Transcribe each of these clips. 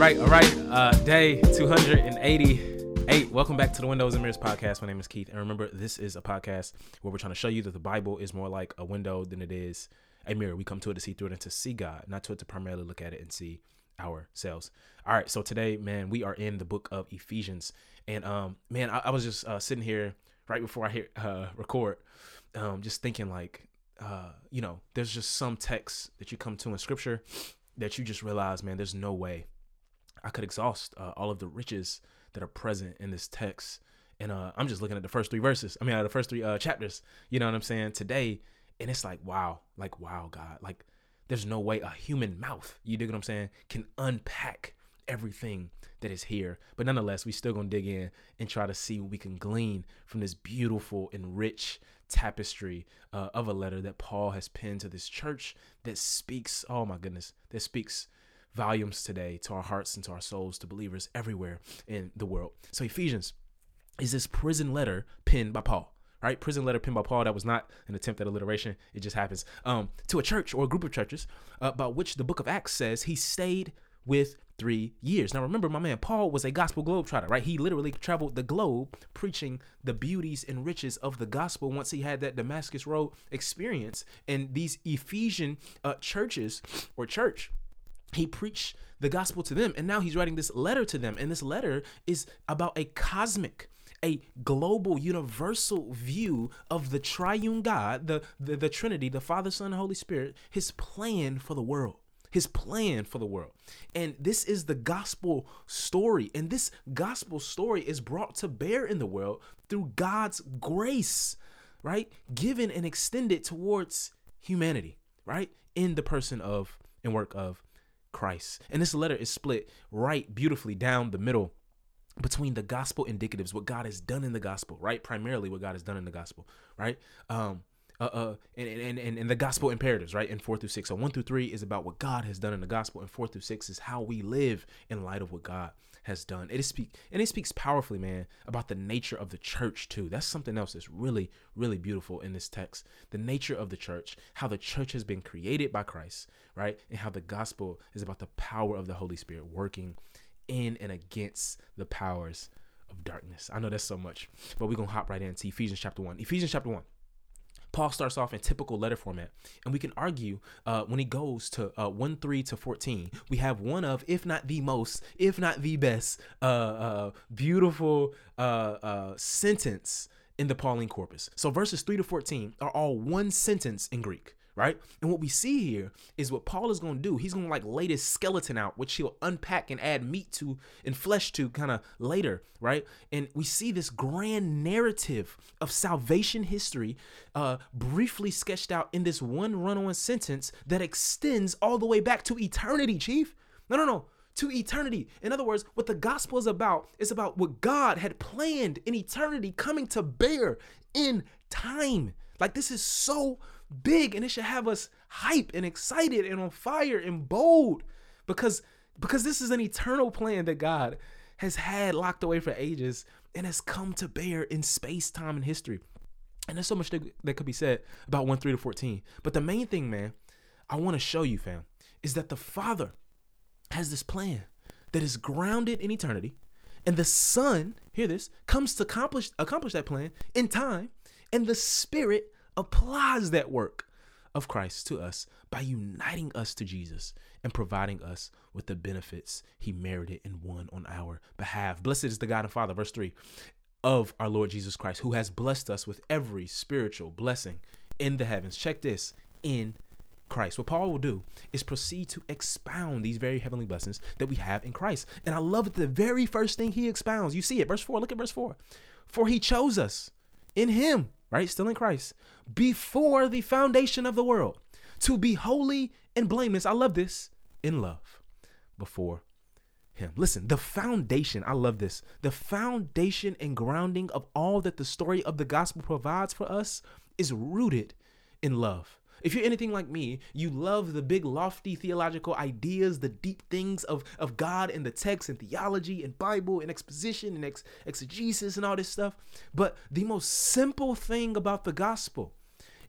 right, all right. Uh, day 288. Welcome back to the Windows and Mirrors podcast. My name is Keith. And remember, this is a podcast where we're trying to show you that the Bible is more like a window than it is a mirror. We come to it to see through it and to see God, not to it to primarily look at it and see ourselves. All right, so today, man, we are in the book of Ephesians. And um, man, I, I was just uh, sitting here right before I hit uh, record, um, just thinking like, uh, you know, there's just some texts that you come to in scripture that you just realize, man, there's no way I could exhaust uh, all of the riches that are present in this text. And uh, I'm just looking at the first three verses. I mean, uh, the first three uh, chapters. You know what I'm saying today, and it's like, wow, like wow, God, like there's no way a human mouth, you dig what I'm saying, can unpack everything that is here. But nonetheless, we still gonna dig in and try to see what we can glean from this beautiful and rich tapestry uh, of a letter that Paul has penned to this church that speaks, oh my goodness, that speaks volumes today to our hearts and to our souls, to believers everywhere in the world. So, Ephesians is this prison letter penned by Paul. Right, prison letter penned by Paul. That was not an attempt at alliteration. It just happens. Um, to a church or a group of churches, uh, about which the book of Acts says he stayed with three years. Now, remember, my man Paul was a gospel globetrotter, right? He literally traveled the globe preaching the beauties and riches of the gospel once he had that Damascus Road experience. And these Ephesian uh, churches or church he preached the gospel to them and now he's writing this letter to them. And this letter is about a cosmic a global universal view of the triune god the, the the trinity the father son holy spirit his plan for the world his plan for the world. And this is the gospel story and this gospel story is brought to bear in the world through god's grace right given and extended towards humanity right in the person of and work of Christ. And this letter is split right beautifully down the middle between the gospel indicatives, what God has done in the gospel, right? Primarily what God has done in the gospel, right? Um, uh, uh, and, and, and, and the gospel imperatives, right? In four through six. So one through three is about what God has done in the gospel, and four through six is how we live in light of what God has done. It is speak and it speaks powerfully, man, about the nature of the church too. That's something else that's really, really beautiful in this text. The nature of the church, how the church has been created by Christ, right? And how the gospel is about the power of the Holy Spirit working in and against the powers of darkness. I know that's so much, but we're gonna hop right into Ephesians chapter one. Ephesians chapter one. Paul starts off in typical letter format, and we can argue uh, when he goes to uh, 1 3 to 14, we have one of, if not the most, if not the best, uh, uh beautiful uh, uh, sentence in the Pauline corpus. So verses 3 to 14 are all one sentence in Greek right? And what we see here is what Paul is going to do. He's going to like lay this skeleton out, which he'll unpack and add meat to and flesh to kind of later, right? And we see this grand narrative of salvation history uh, briefly sketched out in this one run on sentence that extends all the way back to eternity, Chief. No, no, no to eternity. In other words, what the gospel is about is about what God had planned in eternity coming to bear in time. Like this is so big and it should have us hype and excited and on fire and bold because because this is an eternal plan that God has had locked away for ages and has come to bear in space, time, and history. And there's so much that, could be said about 1 3 to 14. But the main thing, man, I want to show you, fam, is that the Father has this plan that is grounded in eternity. And the Son, hear this, comes to accomplish accomplish that plan in time. And the Spirit applies that work of Christ to us by uniting us to Jesus and providing us with the benefits he merited and won on our behalf. Blessed is the God and Father, verse 3, of our Lord Jesus Christ, who has blessed us with every spiritual blessing in the heavens. Check this in Christ. What Paul will do is proceed to expound these very heavenly blessings that we have in Christ. And I love. The very first thing he expounds, you see it, verse 4. Look at verse 4. For he chose us in him right? Still in Christ, before the foundation of the world, to be holy and blameless. I love this in love before him. Listen, the foundation, I love this. The foundation and grounding of all that the story of the gospel provides for us is rooted in love. If you're anything like me, you love the big, lofty theological ideas, the deep things of, of God and the text and theology and Bible and exposition and ex- exegesis and all this stuff. But the most simple thing about the gospel,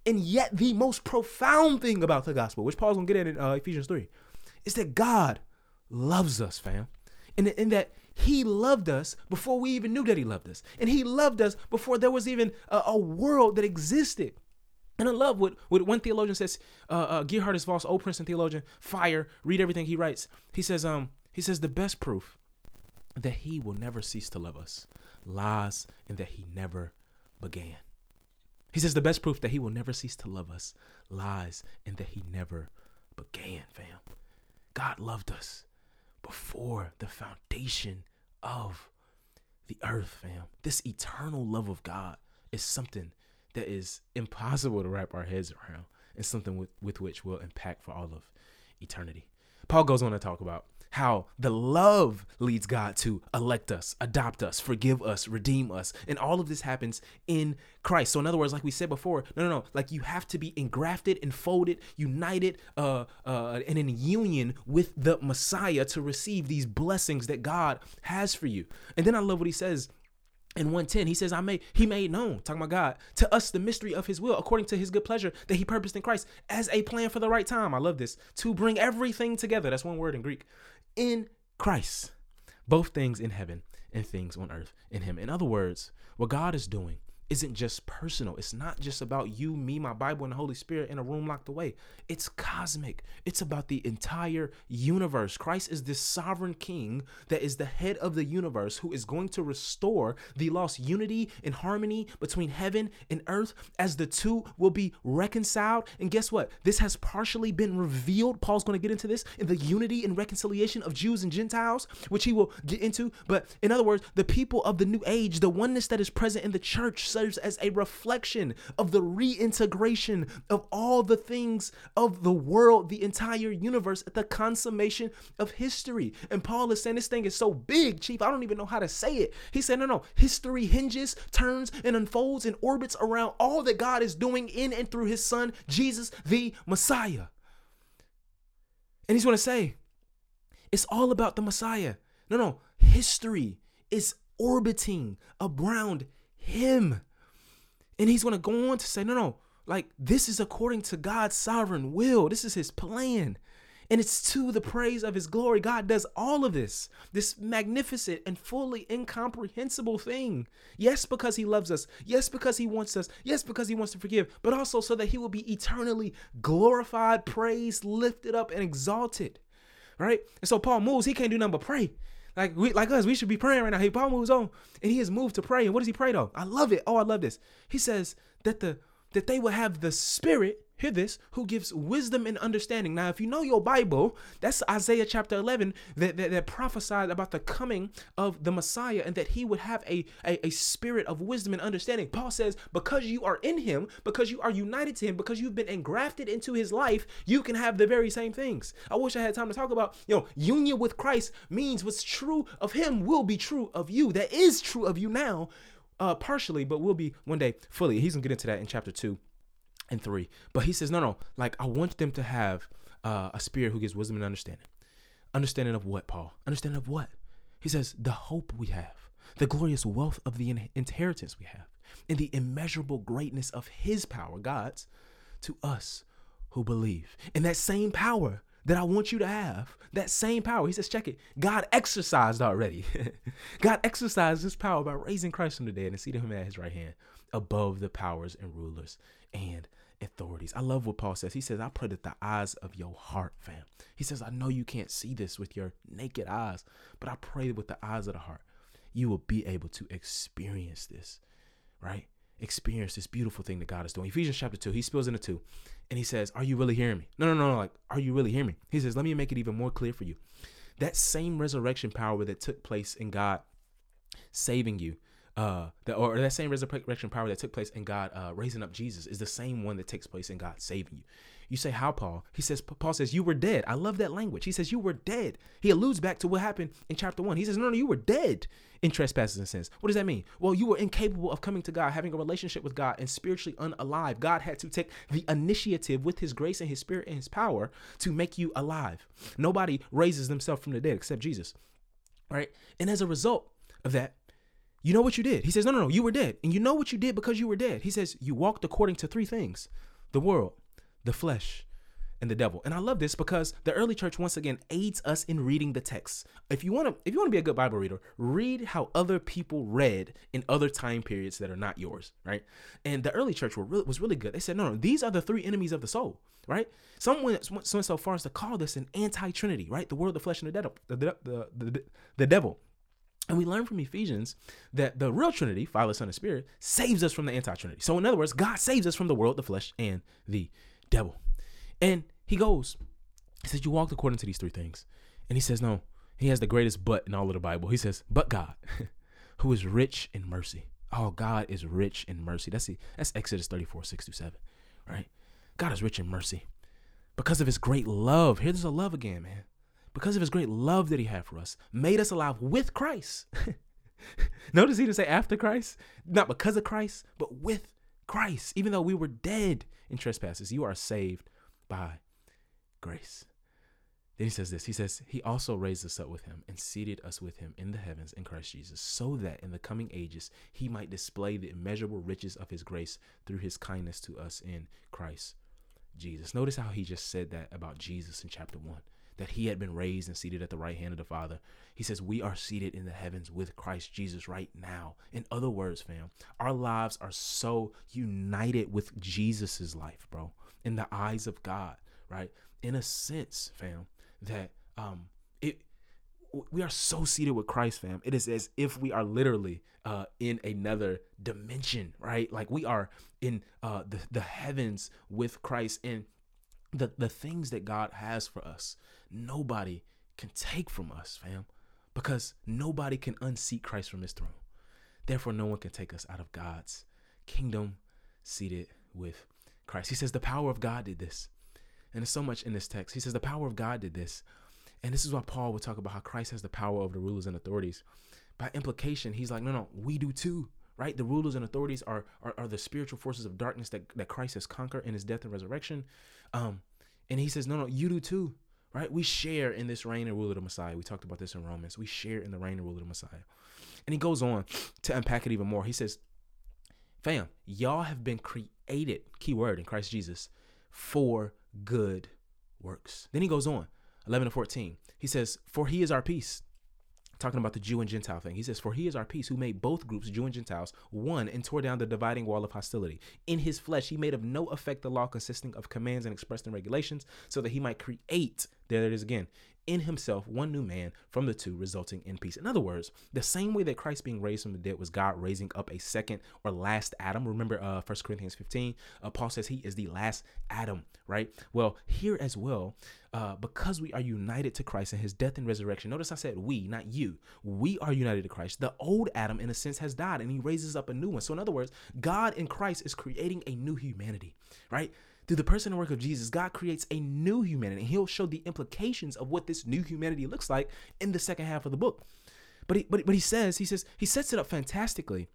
and yet the most profound thing about the gospel, which Paul's gonna get at in uh, Ephesians 3, is that God loves us, fam. And in that he loved us before we even knew that he loved us. And he loved us before there was even a, a world that existed. And I love what, what one theologian says, uh, uh, Geerhardus Vos, old Princeton theologian, fire, read everything he writes. He says, um, he says the best proof that he will never cease to love us lies in that he never began. He says the best proof that he will never cease to love us lies in that he never began, fam. God loved us before the foundation of the earth, fam. This eternal love of God is something that is impossible to wrap our heads around and something with, with which we'll impact for all of eternity. Paul goes on to talk about how the love leads God to elect us, adopt us, forgive us, redeem us. And all of this happens in Christ. So, in other words, like we said before, no, no, no, like you have to be engrafted, enfolded, united, uh, uh, and in union with the Messiah to receive these blessings that God has for you. And then I love what he says in 110 he says i made he made known talking about god to us the mystery of his will according to his good pleasure that he purposed in christ as a plan for the right time. I love this. To bring everything together that's one word in greek in christ both things in heaven and things on earth in him. In other words what god is doing isn't just personal. It's not just about you, me, my Bible, and the Holy Spirit in a room locked away. It's cosmic. It's about the entire universe. Christ is this sovereign king that is the head of the universe who is going to restore the lost unity and harmony between heaven and earth as the two will be reconciled. And guess what? This has partially been revealed. Paul's going to get into this in the unity and reconciliation of Jews and Gentiles, which he will get into. But in other words, the people of the new age, the oneness that is present in the church, serves as a reflection of the reintegration of all the things of the world, the entire universe, at the consummation of history. And Paul is saying this thing is so big, Chief, I don't even know how to say it. He said, no, no, history hinges, turns, and unfolds and orbits around all that God is doing in and through his son, Jesus the Messiah. And he's going to say, it's all about the Messiah. No, no, history is orbiting around him. And he's going to go on to say, no, no, like this is according to God's sovereign will. This is his plan. And it's to the praise of his glory. God does all of this, this magnificent and fully incomprehensible thing. Yes, because he loves us. Yes, because he wants us. Yes, because he wants to forgive, but also so that he will be eternally glorified, praised, lifted up, and exalted. Right? And so Paul moves, he can't do nothing but pray. Like we like us, we should be praying right now. Hey, Paul moves on and he has moved to pray. And what does he pray though? I love it. Oh, I love this. He says that the that they will have the spirit hear this, who gives wisdom and understanding. Now, if you know your Bible, that's Isaiah chapter 11 that, that, that prophesied about the coming of the Messiah and that he would have a, a, a spirit of wisdom and understanding. Paul says, because you are in him, because you are united to him, because you've been engrafted into his life, you can have the very same things. I wish I had time to talk about, you know, union with Christ means what's true of him will be true of you. That is true of you now. Uh, partially, but will be one day fully. He's gonna get into that in chapter two and three. But he says, no, no, like I want them to have uh, a spirit who gives wisdom and understanding. Understanding of what, Paul? Understanding of what? He says, the hope we have, the glorious wealth of the in- inheritance we have, and the immeasurable greatness of his power, God's, to us who believe. And that same power that I want you to have, that same power, he says, check it, God exercised already. God exercised his power by raising Christ from the dead and seating him at his right hand above the powers and rulers and authorities. I love what Paul says. He says, I pray that the eyes of your heart, fam. He says, I know you can't see this with your naked eyes, but I pray with the eyes of the heart, you will be able to experience this, right? Experience this beautiful thing that God is doing. Ephesians chapter 2, he spills into 2, and he says, Are you really hearing me? No, no, no, no. Like, are you really hearing me? He says, Let me make it even more clear for you. That same resurrection power that took place in God saving you uh, the, or that same resurrection power that took place in God uh, raising up Jesus is the same one that takes place in God saving you. You say, How, Paul? He says, Paul says, You were dead. I love that language. He says, You were dead. He alludes back to what happened in chapter one. He says, No, no, you were dead in trespasses and sins. What does that mean? Well, you were incapable of coming to God, having a relationship with God, and spiritually unalive. God had to take the initiative with His grace and His Spirit and His power to make you alive. Nobody raises themselves from the dead except Jesus. Right? And as a result of that, you know what you did. He says, No, no, no, you were dead. And you know what you did because you were dead. He says, You walked according to three things the world, the flesh, and the devil. And I love this because the early church once again aids us in reading the text. If you want to if you want to be a good Bible reader, read how other people read in other time periods that are not yours, right? And the early church were really, was really good. They said, "No, no, these are the three enemies of the soul." Right? Someone went, went so far as to call this an anti-trinity, right? The world, the flesh, and the devil. The, the, the, the, the devil. And we learn from Ephesians that the real Trinity, Father, Son, and Spirit, saves us from the anti Trinity. So, in other words, God saves us from the world, the flesh, and the devil. And he goes, he says, You walked according to these three things. And he says, No, he has the greatest but in all of the Bible. He says, But God, who is rich in mercy. Oh, God is rich in mercy. That's the, that's Exodus 34, 6 to 7, right? God is rich in mercy. Because of his great love. Here's a love again, man because of his great love that he had for us, made us alive with Christ. Notice he didn't say after Christ, not because of Christ, but with Christ. Even though we were dead in trespasses, you are saved by grace. Then he says this He says, He also raised us up with him and seated us with him in the heavens in Christ Jesus, so that in the coming ages he might display the immeasurable riches of his grace through his kindness to us in Christ Jesus. Notice how he just said that about Jesus in chapter 1 that he had been raised and seated at the right hand of the Father. He says, We are seated in the heavens with Christ Jesus right now. In other words, fam, our lives are so united with Jesus's life, bro, in the eyes of God, right? In a sense, fam, that um it we are so seated with Christ, fam. It is as if we are literally uh, in another dimension, right? Like we are in uh, the the heavens with Christ, and the the things that God has for us, nobody can take from us, fam, because nobody can unseat Christ from his throne. Therefore, no one can take us out of God's kingdom seated with Christ. He says the power of God did this. And there's so much in this text. He says the power of God did this. And this is why Paul would talk about how Christ has the power over the rulers and authorities. By implication, he's like, no, no, we do too right? The rulers and authorities are, are, are the spiritual forces of darkness that, that Christ has conquered in his death and resurrection. Um, and he says, no, no, you do too, right? We share in this reign and rule of the Messiah. We talked about this in Romans. We share in the reign and rule of the Messiah. And he goes on to unpack it even more. He says, fam, y'all have been created, key word in Christ Jesus, for good works. Then he goes on, 11 to 14. He says, for he is our peace talking about the Jew and Gentile thing. He says, For he is our peace, who made both groups, Jew and Gentiles, one and tore down the dividing wall of hostility. In his flesh, he made of no effect the law consisting of commands and expressed in regulations, so that he might create, there it is again, in himself one new man from the two, resulting in peace. In other words, the same way that Christ being raised from the dead was God raising up a second or last Adam. Remember uh 1 Corinthians 15, uh, Paul says he is the last Adam, right? Well, here as well, uh, because we are united to Christ in his death and resurrection. Notice I said we, not you. We are united to Christ. The old Adam, in a sense, has died and he raises up a new one. So, in other words, God in Christ is creating a new humanity, right? Through the person and work of Jesus, God creates a new humanity. He'll show the implications of what this new humanity looks like in the second half of the book. But he, but, but he says, he says, he sets it up fantastically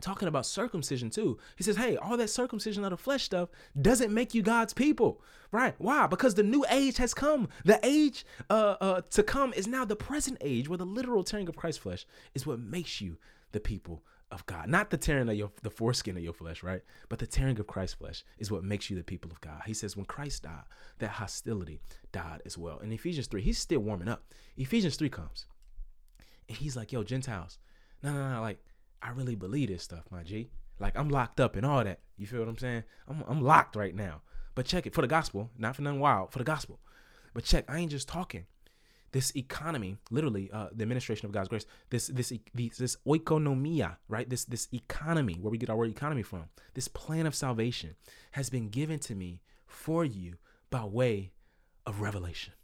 talking about circumcision too. He says, hey, all that circumcision of the flesh stuff doesn't make you God's people. Right? Why? Because the new age has come. The age uh, uh, to come is now the present age where the literal tearing of Christ's flesh is what makes you the people of God. Not the tearing of your the foreskin of your flesh, right? But the tearing of Christ's flesh is what makes you the people of God. He says when Christ died, that hostility died as well. In Ephesians 3, he's still warming up. Ephesians 3 comes. And he's like, yo, Gentiles. No, no, no, like I really believe this stuff, my G. Like I'm locked up and all that. You feel what I'm saying? I'm I'm locked right now. But check it for the gospel, not for nothing wild, for the gospel. But check, I ain't just talking. This economy, literally, uh, the administration of God's grace, this this this, this oikonomia, right? This this economy, where we get our word economy from, this plan of salvation has been given to me for you by way of revelation,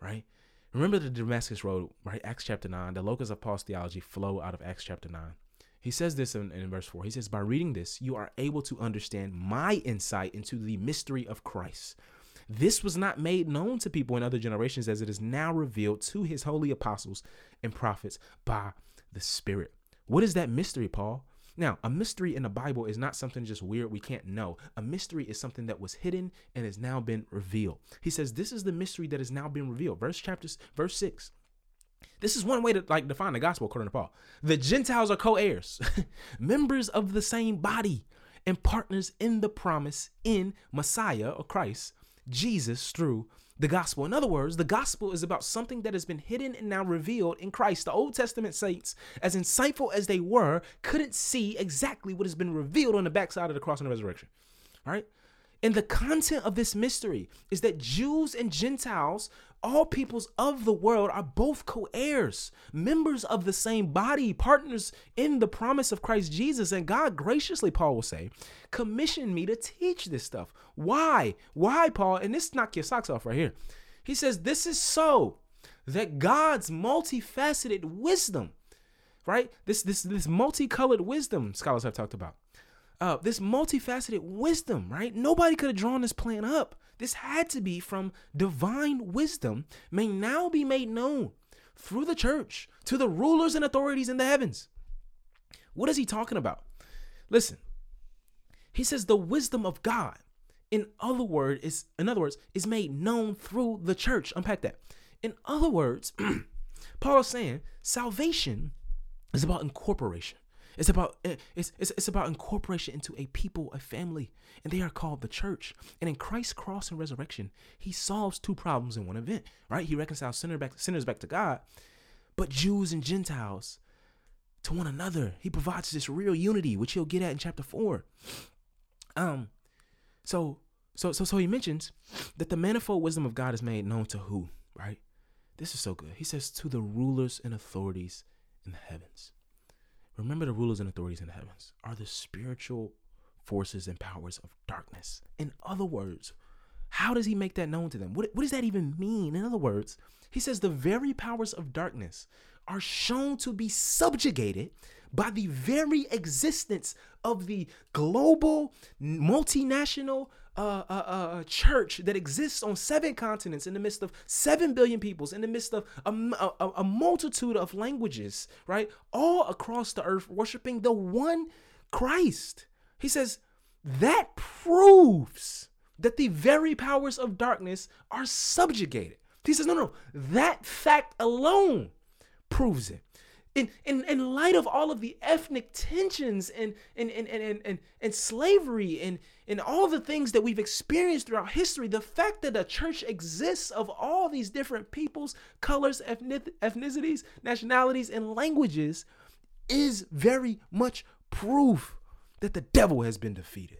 right? Remember the Damascus Road, right? Acts chapter 9. The locus of Paul's theology flow out of Acts chapter 9. He says this in, in, verse 4. He says, By reading this, you are able to understand my insight into the mystery of Christ. This was not made known to people in other generations as it is now revealed to his holy apostles and prophets by the Spirit. What is that mystery, Paul? Now, a mystery in the Bible is not something just weird we can't know. A mystery is something that was hidden and has now been revealed. He says, This is the mystery that has now been revealed. Verse chapter, verse 6. This is one way to like define the gospel according to Paul. The Gentiles are co-heirs, members of the same body, and partners in the promise in Messiah or Christ, Jesus through the gospel. In other words, the gospel is about something that has been hidden and now revealed in Christ. The Old Testament saints, as insightful as they were, couldn't see exactly what has been revealed on the backside of the cross and the resurrection. All right? And the content of this mystery is that Jews and Gentiles, all peoples of the world, are both co heirs, members of the same body, partners in the promise of Christ Jesus. And God graciously, Paul will say, commissioned me to teach this stuff. Why? Why, Paul? And this knock your socks off right here. He says, This is so that God's multifaceted wisdom, right? This this this multicolored wisdom scholars have talked about uh, this multifaceted wisdom, right? Nobody could have drawn this plan up. This had to be from divine wisdom, may now be made known through the church to the rulers and authorities in the heavens. What is he talking about? Listen, he says the wisdom of God, in other words, is in other words, is made known through the church. Unpack that. In other words, Paul is saying salvation is about incorporation. It's about eh, it's, it's, it's about incorporation into a people, a family, and they are called the church. And in Christ's cross and resurrection, he solves two problems in one event, right? He reconciles sinners back, sinners back to God, but Jews and Gentiles to one another. He provides this real unity, which he'll get at in chapter four. Um, so so so so he mentions that the manifold wisdom of God is made known to who, right? This is so good. He says to the rulers and authorities in the heavens. Remember, the rulers and authorities in the heavens are the spiritual forces and powers of darkness. In other words, how does he make that known to them? What, what does that even mean? In other words, he says the very powers of darkness are shown to be subjugated by the very existence of the global, multinational uh, uh, uh, church that exists on seven continents in the midst of seven billion peoples, in the midst of a, a, a multitude of languages, right? All across the earth, worshiping the one Christ. He says that proves that the very powers of darkness are subjugated. He says, no, no, that fact alone proves it in, in, in light of all of the ethnic tensions and, and, and, and, and, and, slavery and, and all the things that we've experienced throughout history, the fact that a church exists of all these different peoples, colors, ethnic, ethnicities, nationalities, and languages is very much proof that the devil has been defeated.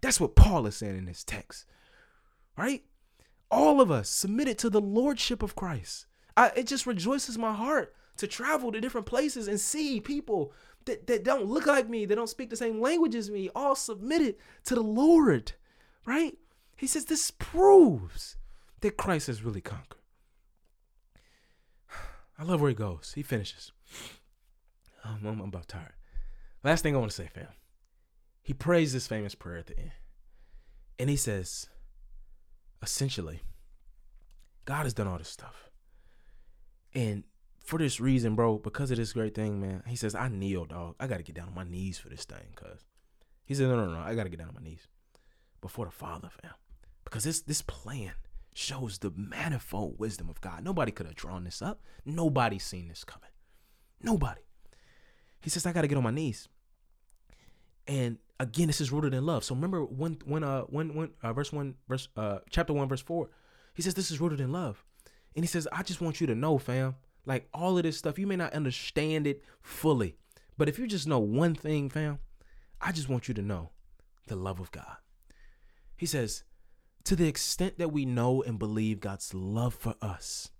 That's what Paul is saying in this text, right? All of us submitted to the lordship of Christ. I, it just rejoices my heart to travel to different places and see people that, that don't look like me, that don't speak the same language as me, all submitted to the Lord, right? He says this proves that Christ has really conquered. I love where he goes. He finishes. I'm, I'm about tired. Last thing I want to say, fam. He prays this famous prayer at the end. And he says, essentially, God has done all this stuff. And for this reason, bro, because of this great thing, man, he says, I kneel, dog. I got to get down on my knees for this thing, cuz. He said, no, no, no, I got to get down on my knees before the Father, fam. Because this, this plan shows the manifold wisdom of God. Nobody could have drawn this up. Nobody's seen this coming. Nobody. He says, I got to get on my knees. And again, this is rooted in love. So remember when, when, uh, when, when, uh, verse one, verse, uh, chapter one, verse four, he says, this is rooted in love. And he says, I just want you to know, fam, like all of this stuff, you may not understand it fully. But if you just know one thing, fam, I just want you to know the love of God. He says, to the extent that we know and believe God's love for us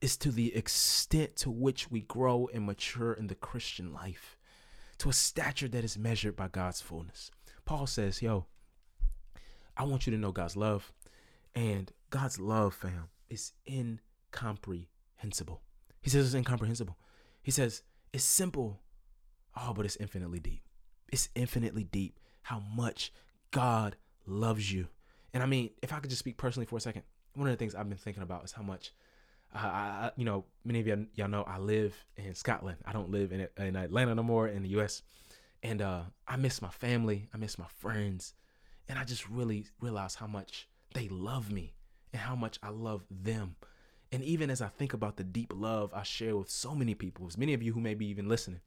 is to the extent to which we grow and mature in the Christian life to a stature that is measured by God's fullness. Paul says, Yo, I want you to know God's love, and God's love, fam, is incomprehensible. He says it's incomprehensible. He says it's simple. Oh, but it's infinitely deep. It's infinitely deep how much God loves you. And I mean, if I could just speak personally for a second, one of the things I've been thinking about is how much, uh, I, you know, many of y'all, y'all know I live in Scotland. I don't live in, in Atlanta no more in the U.S. And uh, I miss my family. I miss my friends. And I just really realize how much they love me and how much I love them. And even as I think about the deep love I share with so many people, as many of you who may be even listening,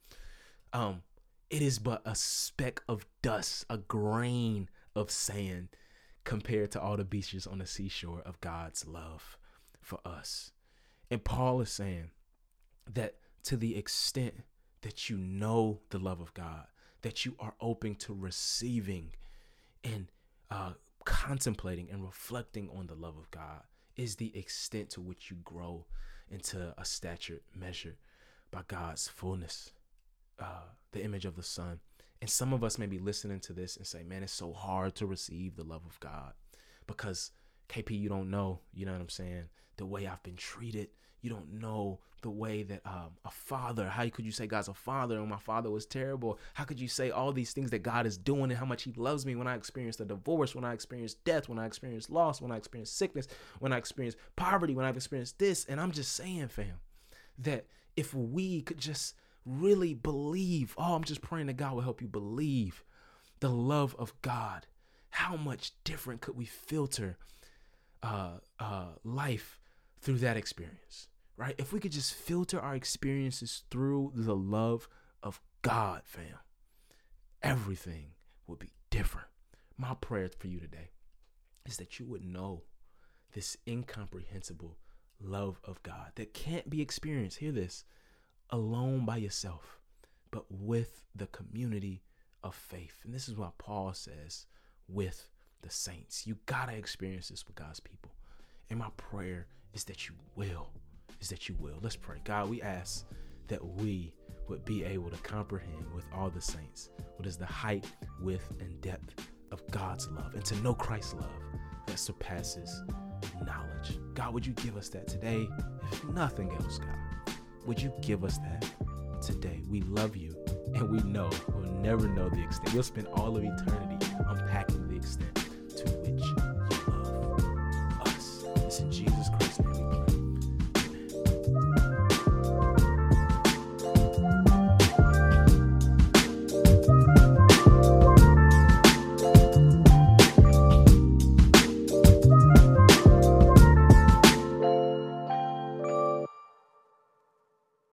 um, it is but a speck of dust, a grain of sand compared to all the beaches on the seashore of God's love for us. And Paul is saying that to the extent that you know the love of God, that you are open to receiving and uh, contemplating and reflecting on the love of God, is the extent to which you grow into a stature measured by God's fullness, uh, the image of the Son. And some of us may be listening to this and say, man, it's so hard to receive the love of God because KP, you don't know, you know what I'm saying? The way I've been treated. You don't know the way that um, a father, how could you say God's a father and my father was terrible? How could you say all these things that God is doing and how much He loves me when I experience a divorce, when I experience death, when I experience loss, when I experience sickness, when I experience poverty, when I've experienced this? And I'm just saying, fam, that if we could just really believe, oh, I'm just praying that God will help you believe the love of God. How much different could we filter uh, uh, life through that experience, right? If we could just filter our experiences through the love of God, fam, everything would be different. My prayer for you today is that you would know this incomprehensible love of God that can't be experienced. Hear this alone by yourself, but with the community of faith. And this is what Paul says with the saints. You gotta experience this with God's people. And my prayer is that you will, is that you will. Let's pray. God, we ask that we would be able to comprehend with all the saints what is the height, width, and depth of God's love and to know Christ's love that surpasses knowledge. God, would you give us that today? If nothing else, God, would you give us that today? We love you and we know we'll never know the extent. We'll spend all of eternity unpacking the extent to which you love us. It's in Jesus.